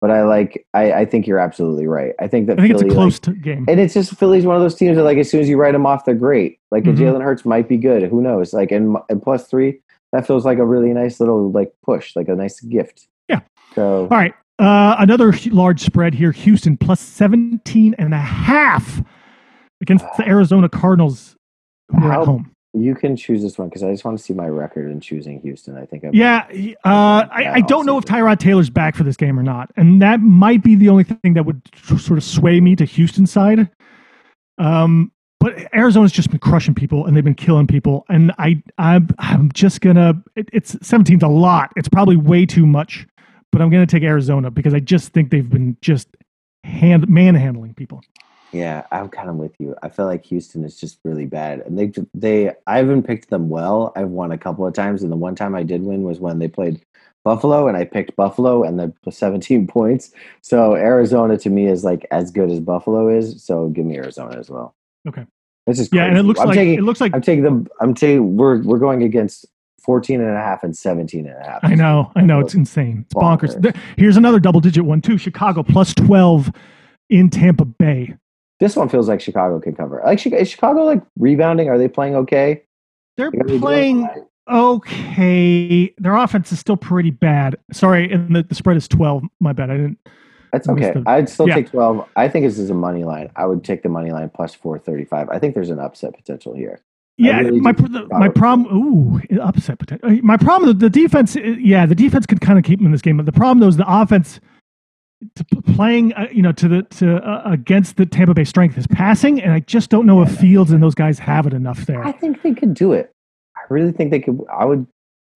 But I like. I, I think you're absolutely right. I think that I think it's Philly, a close t- game. and it's just Philly's one of those teams that like as soon as you write them off, they're great. Like Mhm. Jalen Hurts might be good. Who knows? Like and, and plus three, that feels like a really nice little like push, like a nice gift. Yeah. So All right. Uh, another large spread here. Houston plus 17 and a half against the Arizona Cardinals who are How- at home. You can choose this one because I just want to see my record in choosing Houston. I think. I've, Yeah. Uh, I, I don't know if. Tyrod Taylor's back for this game or not. And that might be the only thing that would sort of sway me to Houston side. Um, but Arizona's just been crushing people and they've been killing people. And I, I'm, I'm just gonna. It, it's 17's a lot. It's probably way too much. But I'm gonna take Arizona because I just think they've been just hand manhandling people. Yeah, I'm kind of with you. I feel like Houston is just really bad, and they they I haven't picked them well. I've won a couple of times, and the one time I did win was when they played Buffalo, and I picked Buffalo and the 17 points. So Arizona to me is like as good as Buffalo is. So give me Arizona as well. Okay. This is Yeah, and it looks I'm like taking it looks like I'm taking them. I'm taking we're we're going against 14 and a half and 17 and a half. I know, I know, it's insane. It's bonkers. Bonkers. Here's another double digit one too. Chicago plus 12 in Tampa Bay. This one feels like Chicago can cover. Like Chicago, is Chicago like rebounding? Are they playing okay? They're they playing okay. Their offense is still pretty bad. Sorry, and the, the spread is 12. My bad. I didn't. That's okay. the- I'd still yeah. take 12. I think this is a money line. I would take the money line plus 435. I think there's an upset potential here. Yeah, really my the- my problem. Ooh, upset potential. My problem. The defense. Yeah, the defense could kind of keep them in this game. But the problem though is the offense. To playing, uh, you know, to the to uh, against the Tampa Bay strength is passing, and I just don't know if Fields and those guys have it enough there. I think they could do it. I really think they could. I would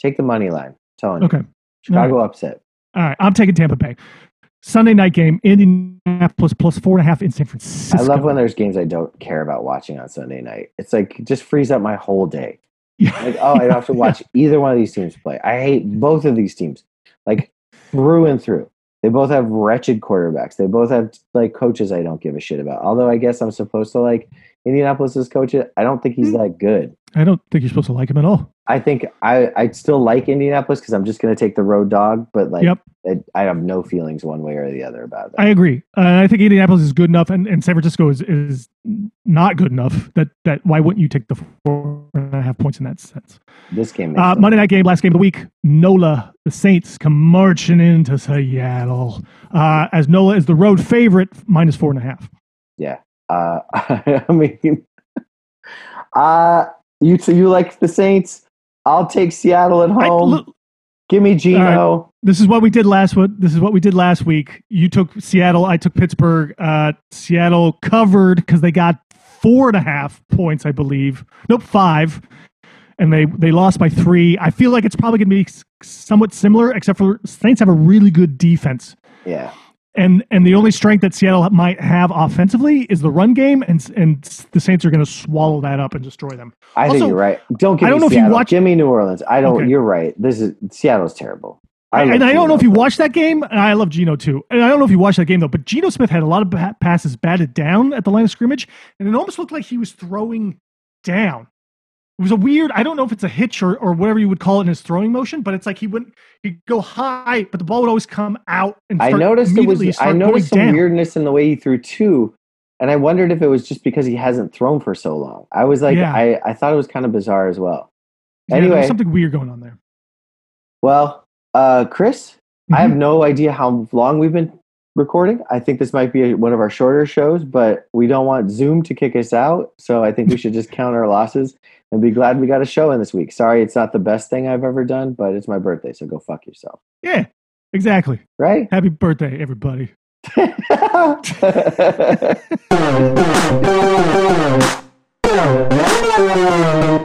take the money line. I'm telling you. Okay. Chicago upset. All right, I'm taking Tampa Bay. Sunday night game, Indianapolis plus four and a half in San Francisco. I love when there's games I don't care about watching on Sunday night. It's like it just frees up my whole day. Yeah. Like, oh, I don't have to watch either one of these teams play. I hate both of these teams, like through and through. They both have wretched quarterbacks. They both have like coaches I don't give a shit about. Although I guess I'm supposed to like Indianapolis's coach. I don't think he's Hmm. that good. I don't think you're supposed to like him at all. I think I I still like Indianapolis because I'm just going to take the road dog. But like, Yep. it, I have no feelings one way or the other about that. I agree. Uh, I think Indianapolis is good enough, and, and San Francisco is, is not good enough. That that why wouldn't you take the four and a half points in that sense? this game, Uh. Monday night game, last game of the week. Nola, the Saints come marching into Seattle uh, as Nola is the road favorite, minus four and a half. yeah. Uh, I mean, Uh you so you like the Saints? I'll take Seattle at home. Give me Geno. this is what we did last. What this is what we did last week. You took Seattle. I took Pittsburgh. Uh, Seattle covered because they got four and a half points, I believe. Nope, five, and they they lost by three. I feel like it's probably going to be somewhat similar, except for Saints have a really good defense. Yeah. And and the only strength that Seattle might have offensively is the run game, and and the Saints are going to swallow that up and destroy them. I think you're right. Don't give I don't me know if you Seattle. watch- Give me New Orleans. I don't. Okay. You're right. This is Seattle's terrible. and love I don't know if you watched that game. And I love Geno too. And I don't know if you watched that game though. But Geno Smith had a lot of passes batted down at the line of scrimmage, and it almost looked like he was throwing down. It was a weird. I don't know if it's a hitch or, or whatever you would call it in his throwing motion, but it's like he wouldn't. He'd go high, but the ball would always come out. And I noticed it was. I noticed some down. weirdness in the way he threw too and I wondered if it was just because he hasn't thrown for so long. I was like, Yeah. I, I thought it was kind of bizarre as well. Yeah, Anyway. something weird going on there. Well, uh, Chris, I Mm-hmm. have no idea how long we've been recording. I think this might be one of our shorter shows, but we don't want Zoom to kick us out. So I think we should just count our losses and be glad we got a show in this week. Sorry, it's not the best thing I've ever done, but it's my birthday, so go fuck yourself. Yeah, exactly. Right? Happy birthday, everybody.